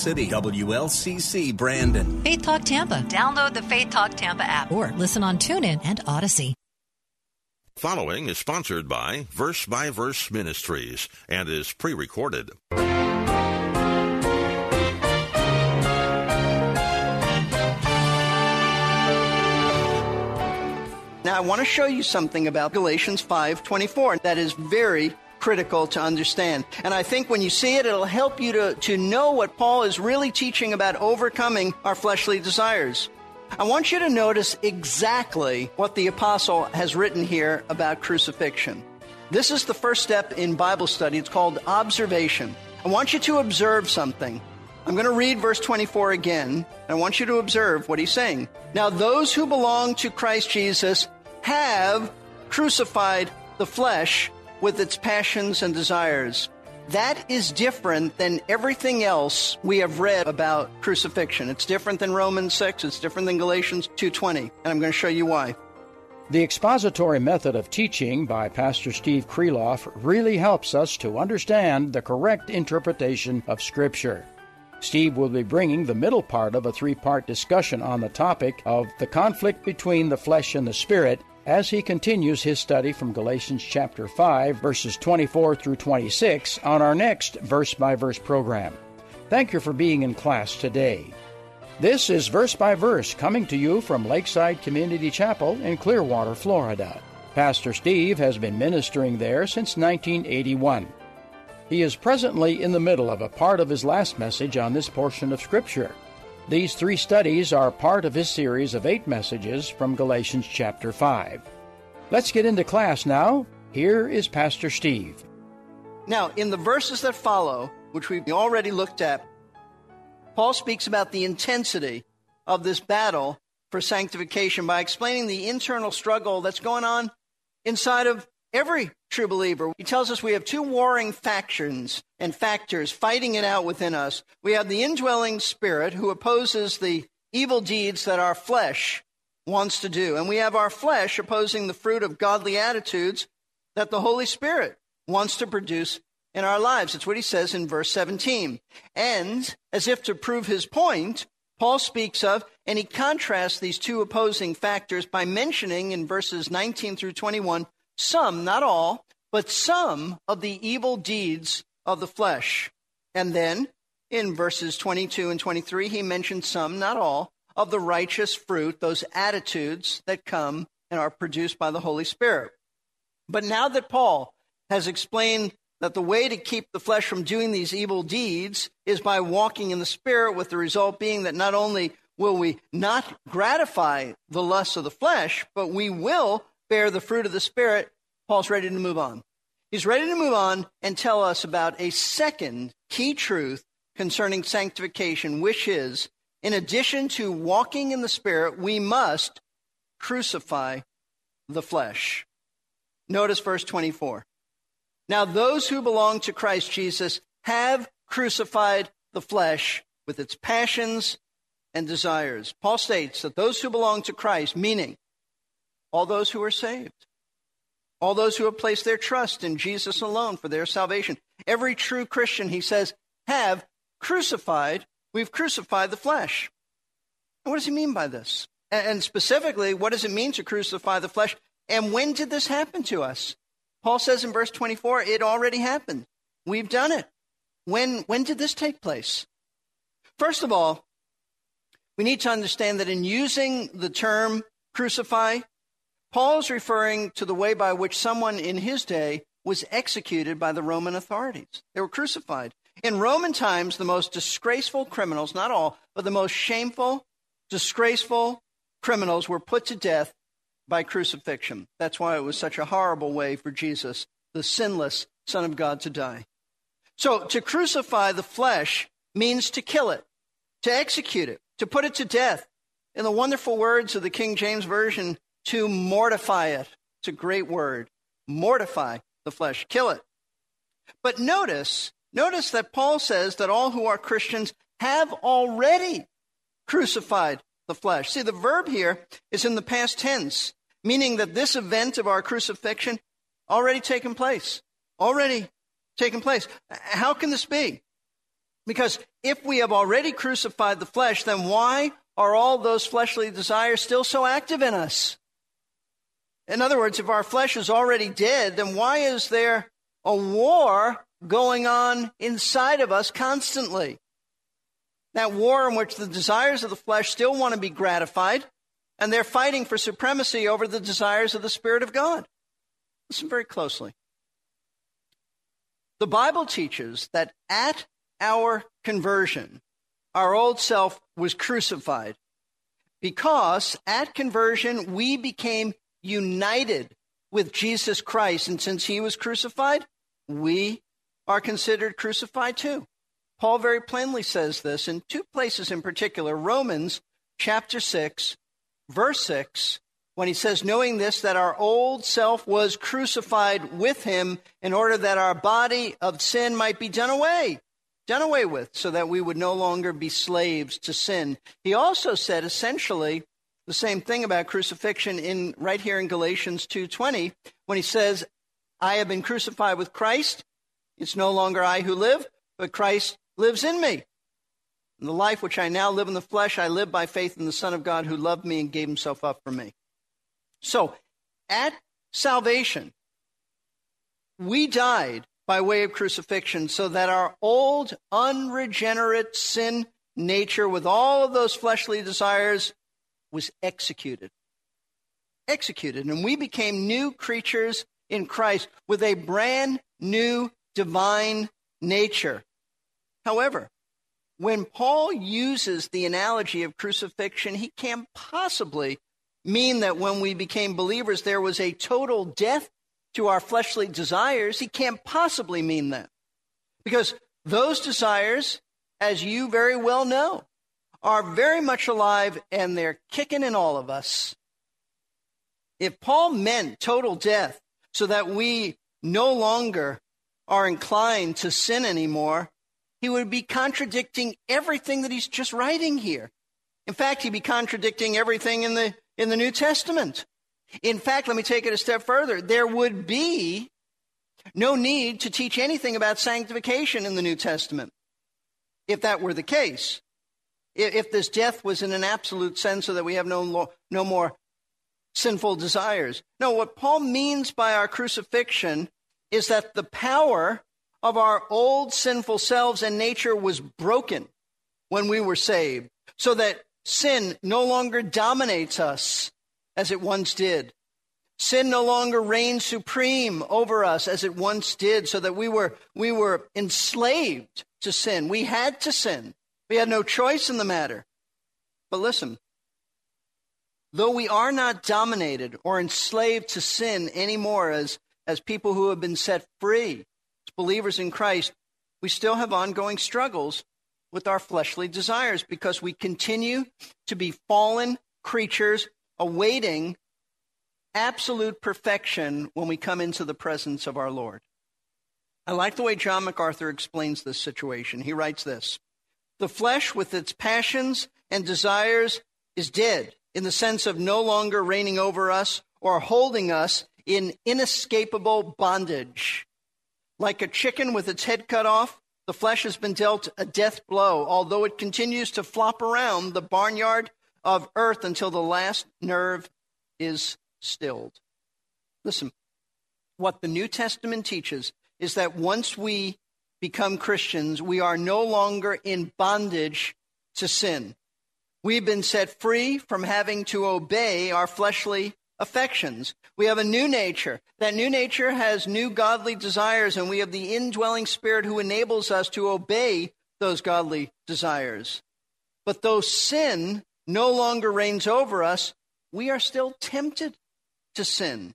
City WLCC Brandon. Faith Talk Tampa. Download the Faith Talk Tampa app or listen on TuneIn and Odyssey. Following is sponsored by Verse by Verse Ministries and is pre recorded. Now I want to show you something about Galatians 5:24 that is very critical to understand. And I think when you see it, it'll help you to, to know what Paul is really teaching about overcoming our fleshly desires. I want you to notice exactly what the apostle has written here about crucifixion. This is the first step in Bible study. It's called observation. I want you to observe something. I'm going to read verse 24 again, I want you to observe what he's saying. Now, those who belong to Christ Jesus have crucified the flesh with its passions and desires. That is different than everything else we have read about crucifixion. It's different than Romans 6, it's different than Galatians 2:20, and I'm going to show you why. The expository method of teaching by Pastor Steve Kreloff really helps us to understand the correct interpretation of Scripture. Steve will be bringing the middle part of a three part discussion on the topic of the conflict between the flesh and the spirit as he continues his study from Galatians chapter 5, verses 24 through 26, on our next verse by verse program. Thank you for being in class today. This is Verse by Verse coming to you from Lakeside Community Chapel in Clearwater, Florida. Pastor Steve has been ministering there since 1981. He is presently in the middle of a part of his last message on this portion of Scripture. These three studies are part of his series of eight messages from Galatians chapter 5. Let's get into class now. Here is Pastor Steve. Now, in the verses that follow, which we've already looked at, Paul speaks about the intensity of this battle for sanctification by explaining the internal struggle that's going on inside of every true believer. He tells us we have two warring factions and factors fighting it out within us. We have the indwelling spirit who opposes the evil deeds that our flesh wants to do. And we have our flesh opposing the fruit of godly attitudes that the Holy Spirit wants to produce in our lives. It's what he says in verse 17. And as if to prove his point, Paul speaks of, and he contrasts these two opposing factors by mentioning in verses 19 through 21 some, not all, but some of the evil deeds of the flesh. And then in verses 22 and 23, he mentions some, not all, of the righteous fruit, those attitudes that come and are produced by the Holy Spirit. But now that Paul has explained that the way to keep the flesh from doing these evil deeds is by walking in the Spirit, with the result being that not only will we not gratify the lusts of the flesh, but we will bear the fruit of the Spirit, Paul's ready to move on. He's ready to move on and tell us about a second key truth concerning sanctification, which is in addition to walking in the Spirit, we must crucify the flesh. Notice verse 24. Now, those who belong to Christ Jesus have crucified the flesh with its passions and desires. Paul states that those who belong to Christ, meaning all those who are saved, all those who have placed their trust in Jesus alone for their salvation. Every true Christian, he says, have crucified, we've crucified the flesh. And what does he mean by this? And specifically, what does it mean to crucify the flesh? And when did this happen to us? Paul says in verse 24, it already happened. We've done it. When, when did this take place? First of all, we need to understand that in using the term crucify, Paul is referring to the way by which someone in his day was executed by the Roman authorities. They were crucified. In Roman times, the most disgraceful criminals, not all, but the most shameful, disgraceful criminals were put to death by crucifixion. That's why it was such a horrible way for Jesus, the sinless Son of God, to die. So to crucify the flesh means to kill it, to execute it, to put it to death. In the wonderful words of the King James Version, to mortify it. It's a great word. Mortify the flesh, kill it. But notice, notice that Paul says that all who are Christians have already crucified the flesh. See, the verb here is in the past tense, meaning that this event of our crucifixion already taken place. Already taken place. How can this be? Because if we have already crucified the flesh, then why are all those fleshly desires still so active in us? In other words, if our flesh is already dead, then why is there a war going on inside of us constantly? That war in which the desires of the flesh still want to be gratified, and they're fighting for supremacy over the desires of the Spirit of God. Listen very closely. The Bible teaches that at our conversion, our old self was crucified because at conversion we became united with Jesus Christ. And since he was crucified, we are considered crucified too. Paul very plainly says this in two places in particular Romans chapter 6, verse 6, when he says, Knowing this, that our old self was crucified with him in order that our body of sin might be done away, done away with, so that we would no longer be slaves to sin. He also said essentially the same thing about crucifixion in right here in Galatians 2:20 when he says, "I have been crucified with Christ. It's no longer I who live, but Christ lives in me. And the life which I now live in the flesh, I live by faith in the Son of God who loved me and gave himself up for me." So, at salvation, we died by way of crucifixion so that our old unregenerate sin nature with all of those fleshly desires was executed. Executed. And we became new creatures in Christ with a brand new divine nature. However, when Paul uses the analogy of crucifixion, he can't possibly mean that when we became believers, there was a total death to our fleshly desires. He can't possibly mean that. Because those desires, as you very well know, are very much alive and they're kicking in all of us. If Paul meant total death so that we no longer are inclined to sin anymore, he would be contradicting everything that he's just writing here. In fact, he'd be contradicting everything in the, in the New Testament. In fact, let me take it a step further. There would be no need to teach anything about sanctification in the New Testament if that were the case if this death was in an absolute sense so that we have no, no more sinful desires. No, what Paul means by our crucifixion is that the power of our old sinful selves and nature was broken when we were saved, so that sin no longer dominates us as it once did. Sin no longer reigns supreme over us as it once did, so that we were, we were enslaved to sin. We had to sin. We had no choice in the matter. But listen, though we are not dominated or enslaved to sin anymore as, as people who have been set free, as believers in Christ, we still have ongoing struggles with our fleshly desires because we continue to be fallen creatures awaiting absolute perfection when we come into the presence of our Lord. I like the way John MacArthur explains this situation. He writes this the flesh, with its passions and desires, is dead in the sense of no longer reigning over us or holding us in inescapable bondage. Like a chicken with its head cut off, the flesh has been dealt a death blow, although it continues to flop around the barnyard of earth until the last nerve is stilled. Listen, what the New Testament teaches is that once we become Christians, we are no longer in bondage to sin. We've been set free from having to obey our fleshly affections. We have a new nature. That new nature has new godly desires, and we have the indwelling spirit who enables us to obey those godly desires. But though sin no longer reigns over us, we are still tempted to sin.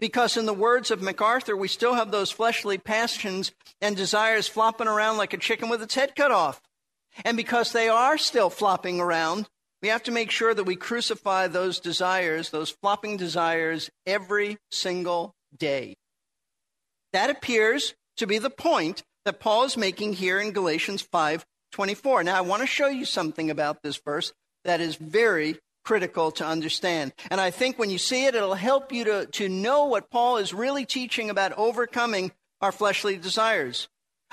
Because, in the words of MacArthur, we still have those fleshly passions and desires flopping around like a chicken with its head cut off. And because they are still flopping around, we have to make sure that we crucify those desires, those flopping desires, every single day. That appears to be the point that Paul is making here in Galatians 5:24. Now I want to show you something about this verse that is very critical to understand. And I think when you see it, it'll help you to, to know what Paul is really teaching about overcoming our fleshly desires.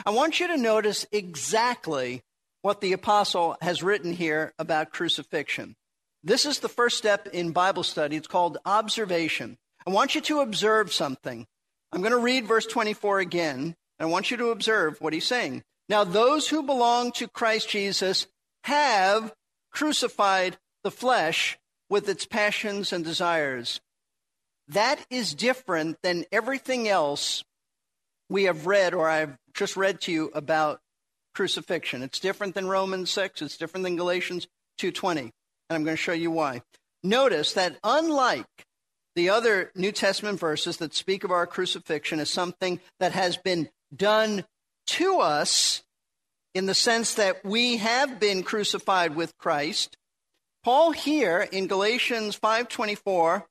I want you to notice exactly what the apostle has written here about crucifixion. This is the first step in Bible study. It's called observation. I want you to observe something. I'm going to read verse 24 again. And I want you to observe what he's saying. Now, those who belong to Christ Jesus have crucified the flesh with its passions and desires. That is different than everything else we have read or I've just read to you about crucifixion. It's different than Romans 6, it's different than Galatians 2:20, and I'm going to show you why. Notice that unlike the other New Testament verses that speak of our crucifixion as something that has been done to us in the sense that we have been crucified with Christ, Paul here in Galatians 5:24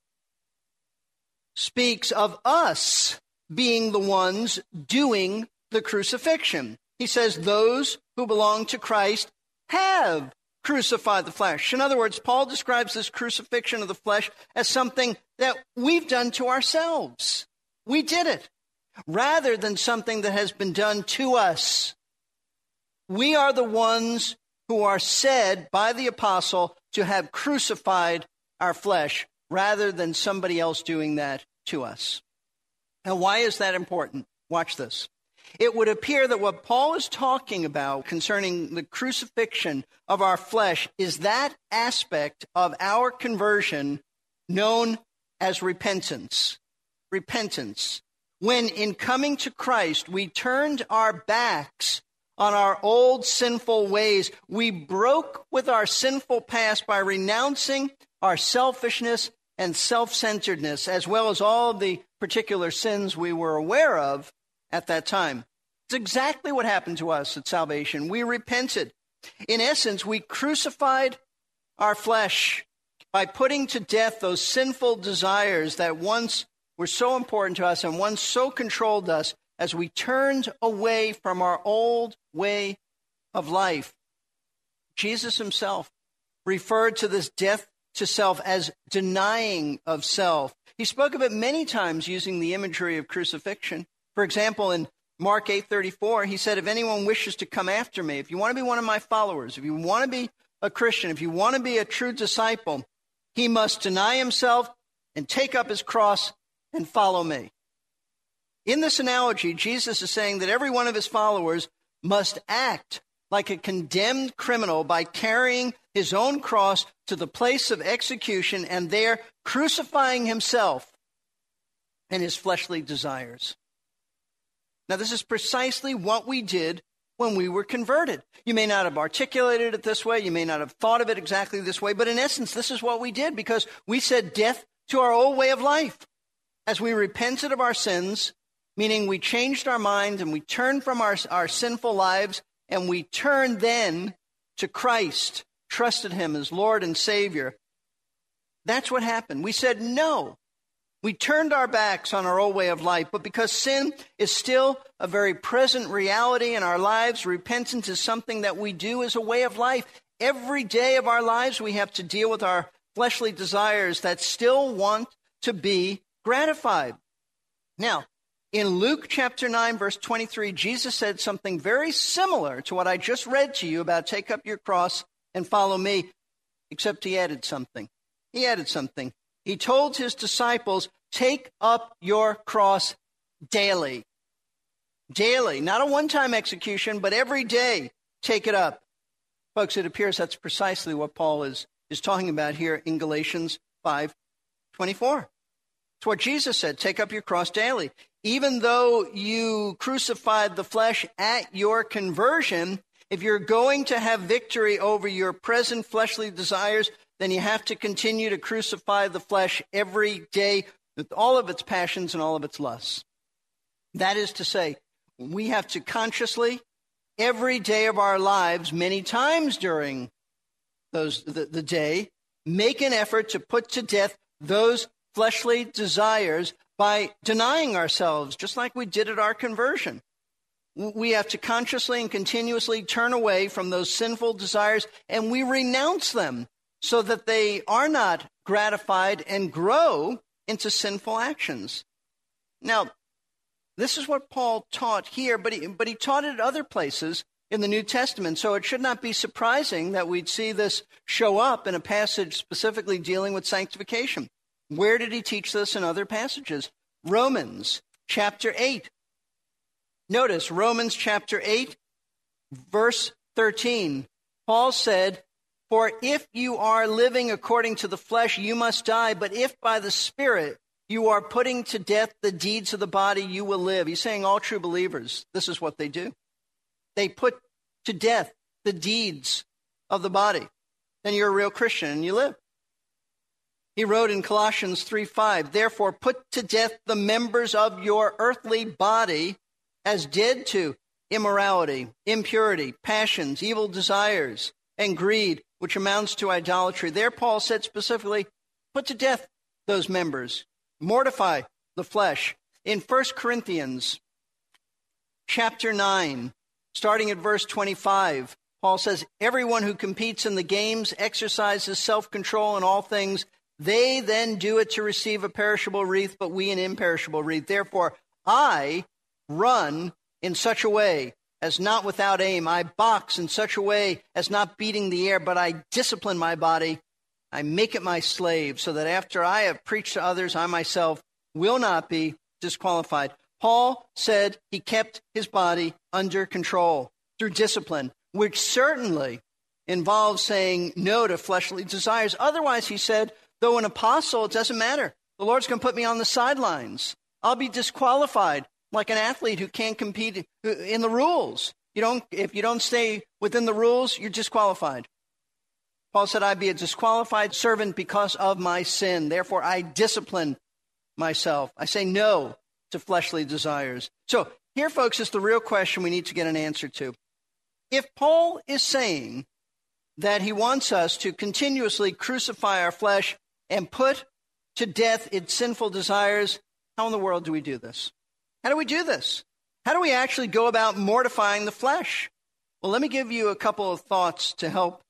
speaks of us being the ones doing the crucifixion. He says those who belong to Christ have crucified the flesh. In other words, Paul describes this crucifixion of the flesh as something that we've done to ourselves. We did it rather than something that has been done to us. We are the ones who are said by the apostle to have crucified our flesh rather than somebody else doing that to us. Now, why is that important? Watch this. It would appear that what Paul is talking about concerning the crucifixion of our flesh is that aspect of our conversion known as repentance. Repentance. When in coming to Christ, we turned our backs on our old sinful ways. We broke with our sinful past by renouncing our selfishness and self centeredness, as well as all the particular sins we were aware of at that time. It's exactly what happened to us at salvation. We repented. In essence, we crucified our flesh by putting to death those sinful desires that once were so important to us and once so controlled us as we turned away from our old way of life. Jesus himself referred to this death to self as denying of self. He spoke of it many times using the imagery of crucifixion. For example, in Mark 8:34, he said, "If anyone wishes to come after me, if you want to be one of my followers, if you want to be a Christian, if you want to be a true disciple, he must deny himself and take up his cross and follow me." In this analogy, Jesus is saying that every one of his followers must act like a condemned criminal by carrying his own cross to the place of execution and there crucifying himself and his fleshly desires. Now, this is precisely what we did when we were converted. You may not have articulated it this way, you may not have thought of it exactly this way, but in essence, this is what we did because we said death to our old way of life. As we repented of our sins, meaning we changed our minds and we turned from our, our sinful lives and we turned then to Christ, trusted Him as Lord and Savior. That's what happened. We said no. We turned our backs on our old way of life, but because sin is still a very present reality in our lives, repentance is something that we do as a way of life. Every day of our lives, we have to deal with our fleshly desires that still want to be gratified. Now, in Luke chapter 9, verse 23, Jesus said something very similar to what I just read to you about take up your cross and follow me, except he added something. He added something. He told his disciples, take up your cross daily. Daily, not a one time execution, but every day, take it up. Folks, it appears that's precisely what Paul is, is talking about here in Galatians 5 24. It's what Jesus said take up your cross daily even though you crucified the flesh at your conversion, if you're going to have victory over your present fleshly desires, then you have to continue to crucify the flesh every day with all of its passions and all of its lusts. That is to say, we have to consciously, every day of our lives, many times during those the, the day, make an effort to put to death those fleshly desires by denying ourselves, just like we did at our conversion. We have to consciously and continuously turn away from those sinful desires and we renounce them so that they are not gratified and grow into sinful actions. Now, this is what Paul taught here, but he, but he taught it other places in the New Testament. So it should not be surprising that we'd see this show up in a passage specifically dealing with sanctification. Where did he teach this in other passages? Romans chapter 8. Notice Romans chapter 8, verse 13. Paul said, For if you are living according to the flesh, you must die, but if by the Spirit you are putting to death the deeds of the body, you will live. He's saying all true believers, this is what they do. They put to death the deeds of the body. Then you're a real Christian and you live. He wrote in Colossians 3 5, Therefore, put to death the members of your earthly body as dead to immorality, impurity, passions, evil desires, and greed, which amounts to idolatry. There, Paul said specifically, put to death those members, mortify the flesh. In 1 Corinthians chapter 9, starting at verse 25, Paul says, Everyone who competes in the games exercises self control in all things. They then do it to receive a perishable wreath, but we an imperishable wreath. Therefore, I run in such a way as not without aim. I box in such a way as not beating the air, but I discipline my body. I make it my slave, so that after I have preached to others, I myself will not be disqualified. Paul said he kept his body under control through discipline, which certainly involves saying no to fleshly desires. Otherwise, he said, Though an apostle, it doesn't matter. The Lord's going to put me on the sidelines. I'll be disqualified like an athlete who can't compete in the rules. You don't, if you don't stay within the rules, you're disqualified. Paul said, I'd be a disqualified servant because of my sin. Therefore, I discipline myself. I say no to fleshly desires. So, here, folks, is the real question we need to get an answer to. If Paul is saying that he wants us to continuously crucify our flesh and put to death its sinful desires. How in the world do we do this? How do we do this? How do we actually go about mortifying the flesh? Well, let me give you a couple of thoughts to help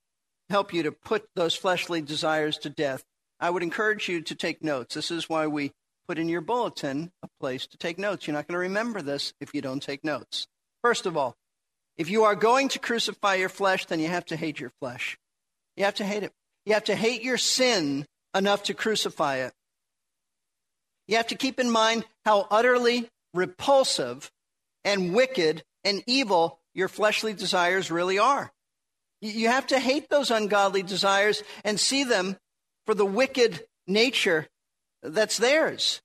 help you to put those fleshly desires to death. I would encourage you to take notes. This is why we put in your bulletin a place to take notes. You're not going to remember this if you don't take notes. First of all, if you are going to crucify your flesh, then you have to hate your flesh. You have to hate it. You have to hate your sin enough to crucify it. You have to keep in mind how utterly repulsive and wicked and evil your fleshly desires really are. You have to hate those ungodly desires and see them for the wicked nature that's theirs.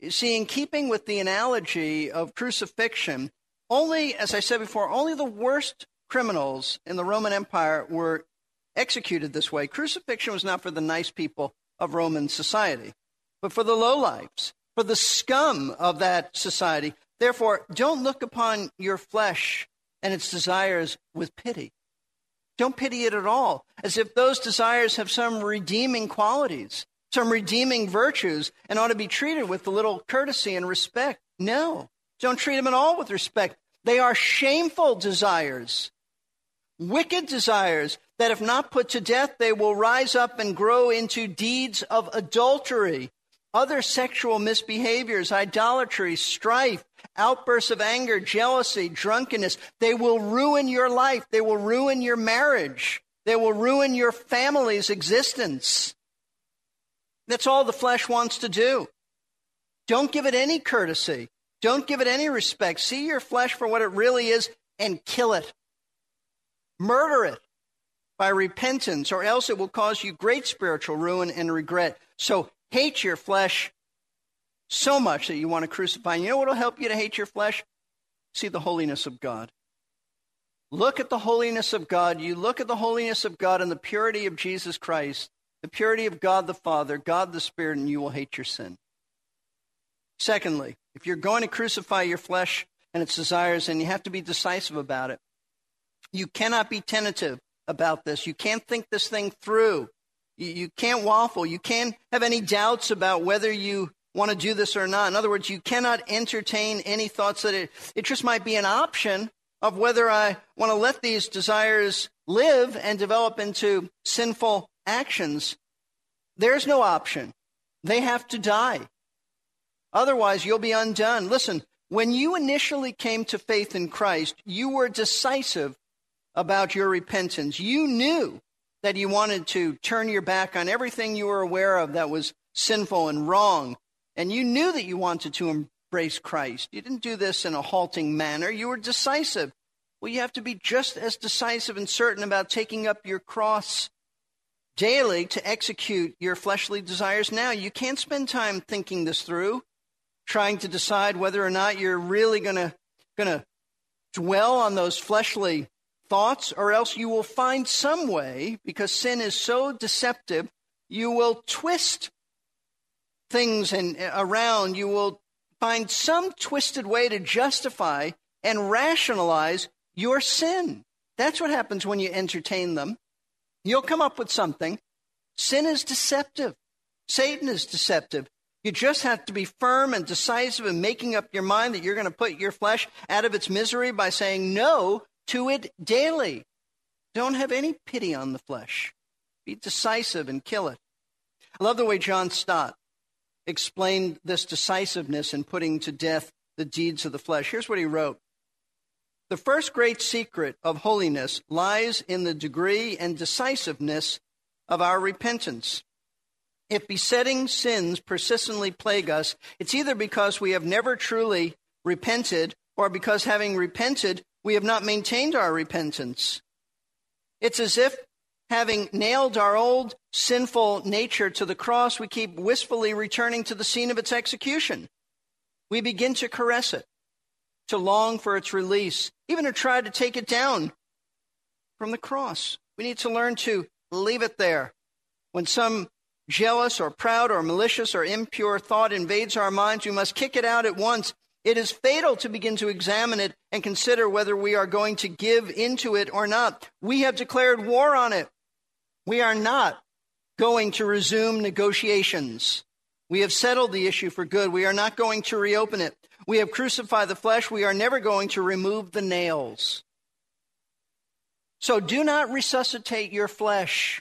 You see, in keeping with the analogy of crucifixion, only, as I said before, only the worst criminals in the Roman Empire were executed this way. Crucifixion was not for the nice people of Roman society, but for the lowlifes, for the scum of that society. Therefore, don't look upon your flesh and its desires with pity. Don't pity it at all, as if those desires have some redeeming qualities, some redeeming virtues, and ought to be treated with a little courtesy and respect. No, don't treat them at all with respect. They are shameful desires, wicked desires that, if not put to death, they will rise up and grow into deeds of adultery, other sexual misbehaviors, idolatry, strife, outbursts of anger, jealousy, drunkenness. They will ruin your life. They will ruin your marriage. They will ruin your family's existence. That's all the flesh wants to do. Don't give it any courtesy. Don't give it any respect. See your flesh for what it really is and kill it. Murder it by repentance, or else it will cause you great spiritual ruin and regret. So hate your flesh so much that you want to crucify. And you know what will help you to hate your flesh? See the holiness of God. Look at the holiness of God. You look at the holiness of God and the purity of Jesus Christ, the purity of God the Father, God the Spirit, and you will hate your sin. Secondly, if you're going to crucify your flesh and its desires, and you have to be decisive about it, You cannot be tentative about this. You can't think this thing through. You, you can't waffle. You can't have any doubts about whether you want to do this or not. In other words, you cannot entertain any thoughts that it, it just might be an option of whether I want to let these desires live and develop into sinful actions. There's no option. They have to die. Otherwise, you'll be undone. Listen, when you initially came to faith in Christ, you were decisive about your repentance. You knew that you wanted to turn your back on everything you were aware of that was sinful and wrong. And you knew that you wanted to embrace Christ. You didn't do this in a halting manner. You were decisive. Well, you have to be just as decisive and certain about taking up your cross daily to execute your fleshly desires now. You can't spend time thinking this through trying to decide whether or not you're really going to going to dwell on those fleshly thoughts or else you will find some way because sin is so deceptive you will twist things and around. You will find some twisted way to justify and rationalize your sin. That's what happens when you entertain them. You'll come up with something. Sin is deceptive. Satan is deceptive. You just have to be firm and decisive in making up your mind that you're going to put your flesh out of its misery by saying no to it daily. Don't have any pity on the flesh. Be decisive and kill it. I love the way John Stott explained this decisiveness in putting to death the deeds of the flesh. Here's what he wrote The first great secret of holiness lies in the degree and decisiveness of our repentance. If besetting sins persistently plague us, it's either because we have never truly repented or because having repented, we have not maintained our repentance. It's as if having nailed our old sinful nature to the cross, we keep wistfully returning to the scene of its execution. We begin to caress it, to long for its release, even to try to take it down from the cross. We need to learn to leave it there. When some jealous or proud or malicious or impure thought invades our minds, we must kick it out at once. It is fatal to begin to examine it and consider whether we are going to give into it or not. We have declared war on it. We are not going to resume negotiations. We have settled the issue for good. We are not going to reopen it. We have crucified the flesh. We are never going to remove the nails. So do not resuscitate your flesh.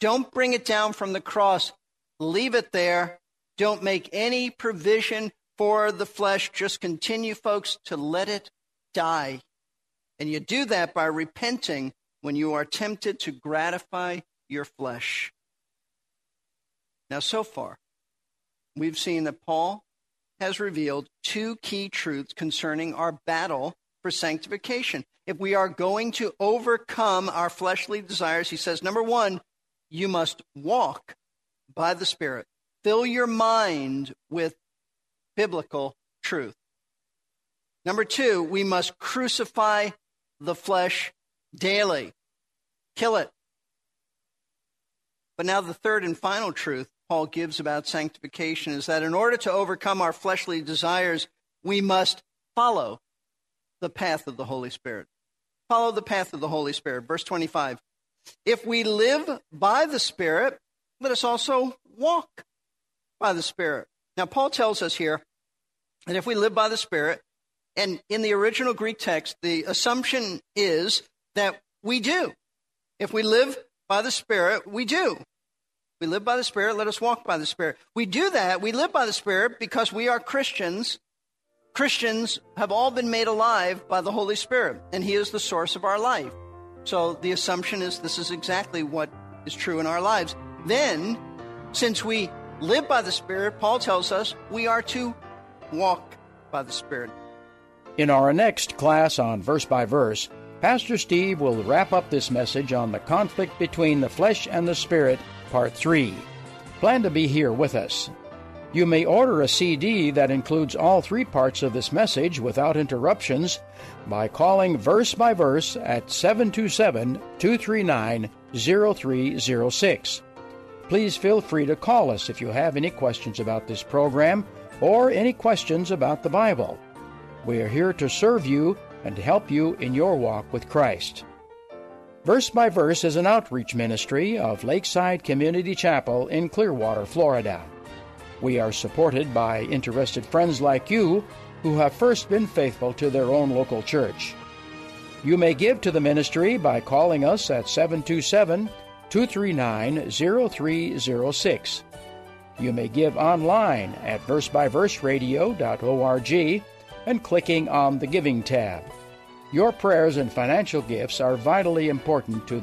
Don't bring it down from the cross. Leave it there. Don't make any provision for the flesh. Just continue, folks, to let it die. And you do that by repenting when you are tempted to gratify your flesh. Now, so far, we've seen that Paul has revealed two key truths concerning our battle for sanctification. If we are going to overcome our fleshly desires, he says, number one, you must walk by the Spirit. Fill your mind with biblical truth. Number two, we must crucify the flesh daily, kill it. But now, the third and final truth Paul gives about sanctification is that in order to overcome our fleshly desires, we must follow the path of the Holy Spirit. Follow the path of the Holy Spirit. Verse 25. If we live by the Spirit, let us also walk by the Spirit. Now, Paul tells us here that if we live by the Spirit, and in the original Greek text, the assumption is that we do. If we live by the Spirit, we do. We live by the Spirit, let us walk by the Spirit. We do that, we live by the Spirit because we are Christians. Christians have all been made alive by the Holy Spirit, and He is the source of our life. So the assumption is this is exactly what is true in our lives. Then, since we live by the Spirit, Paul tells us we are to walk by the Spirit. In our next class on verse by verse, Pastor Steve will wrap up this message on the conflict between the flesh and the spirit, part 3. Plan to be here with us. You may order a CD that includes all three parts of this message without interruptions by calling verse by verse at 727 239 0306. Please feel free to call us if you have any questions about this program or any questions about the Bible. We are here to serve you and to help you in your walk with Christ. Verse by Verse is an outreach ministry of Lakeside Community Chapel in Clearwater, Florida. We are supported by interested friends like you who have first been faithful to their own local church. You may give to the ministry by calling us at 727 239 0306. You may give online at versebyverseradio.org and clicking on the Giving tab. Your prayers and financial gifts are vitally important to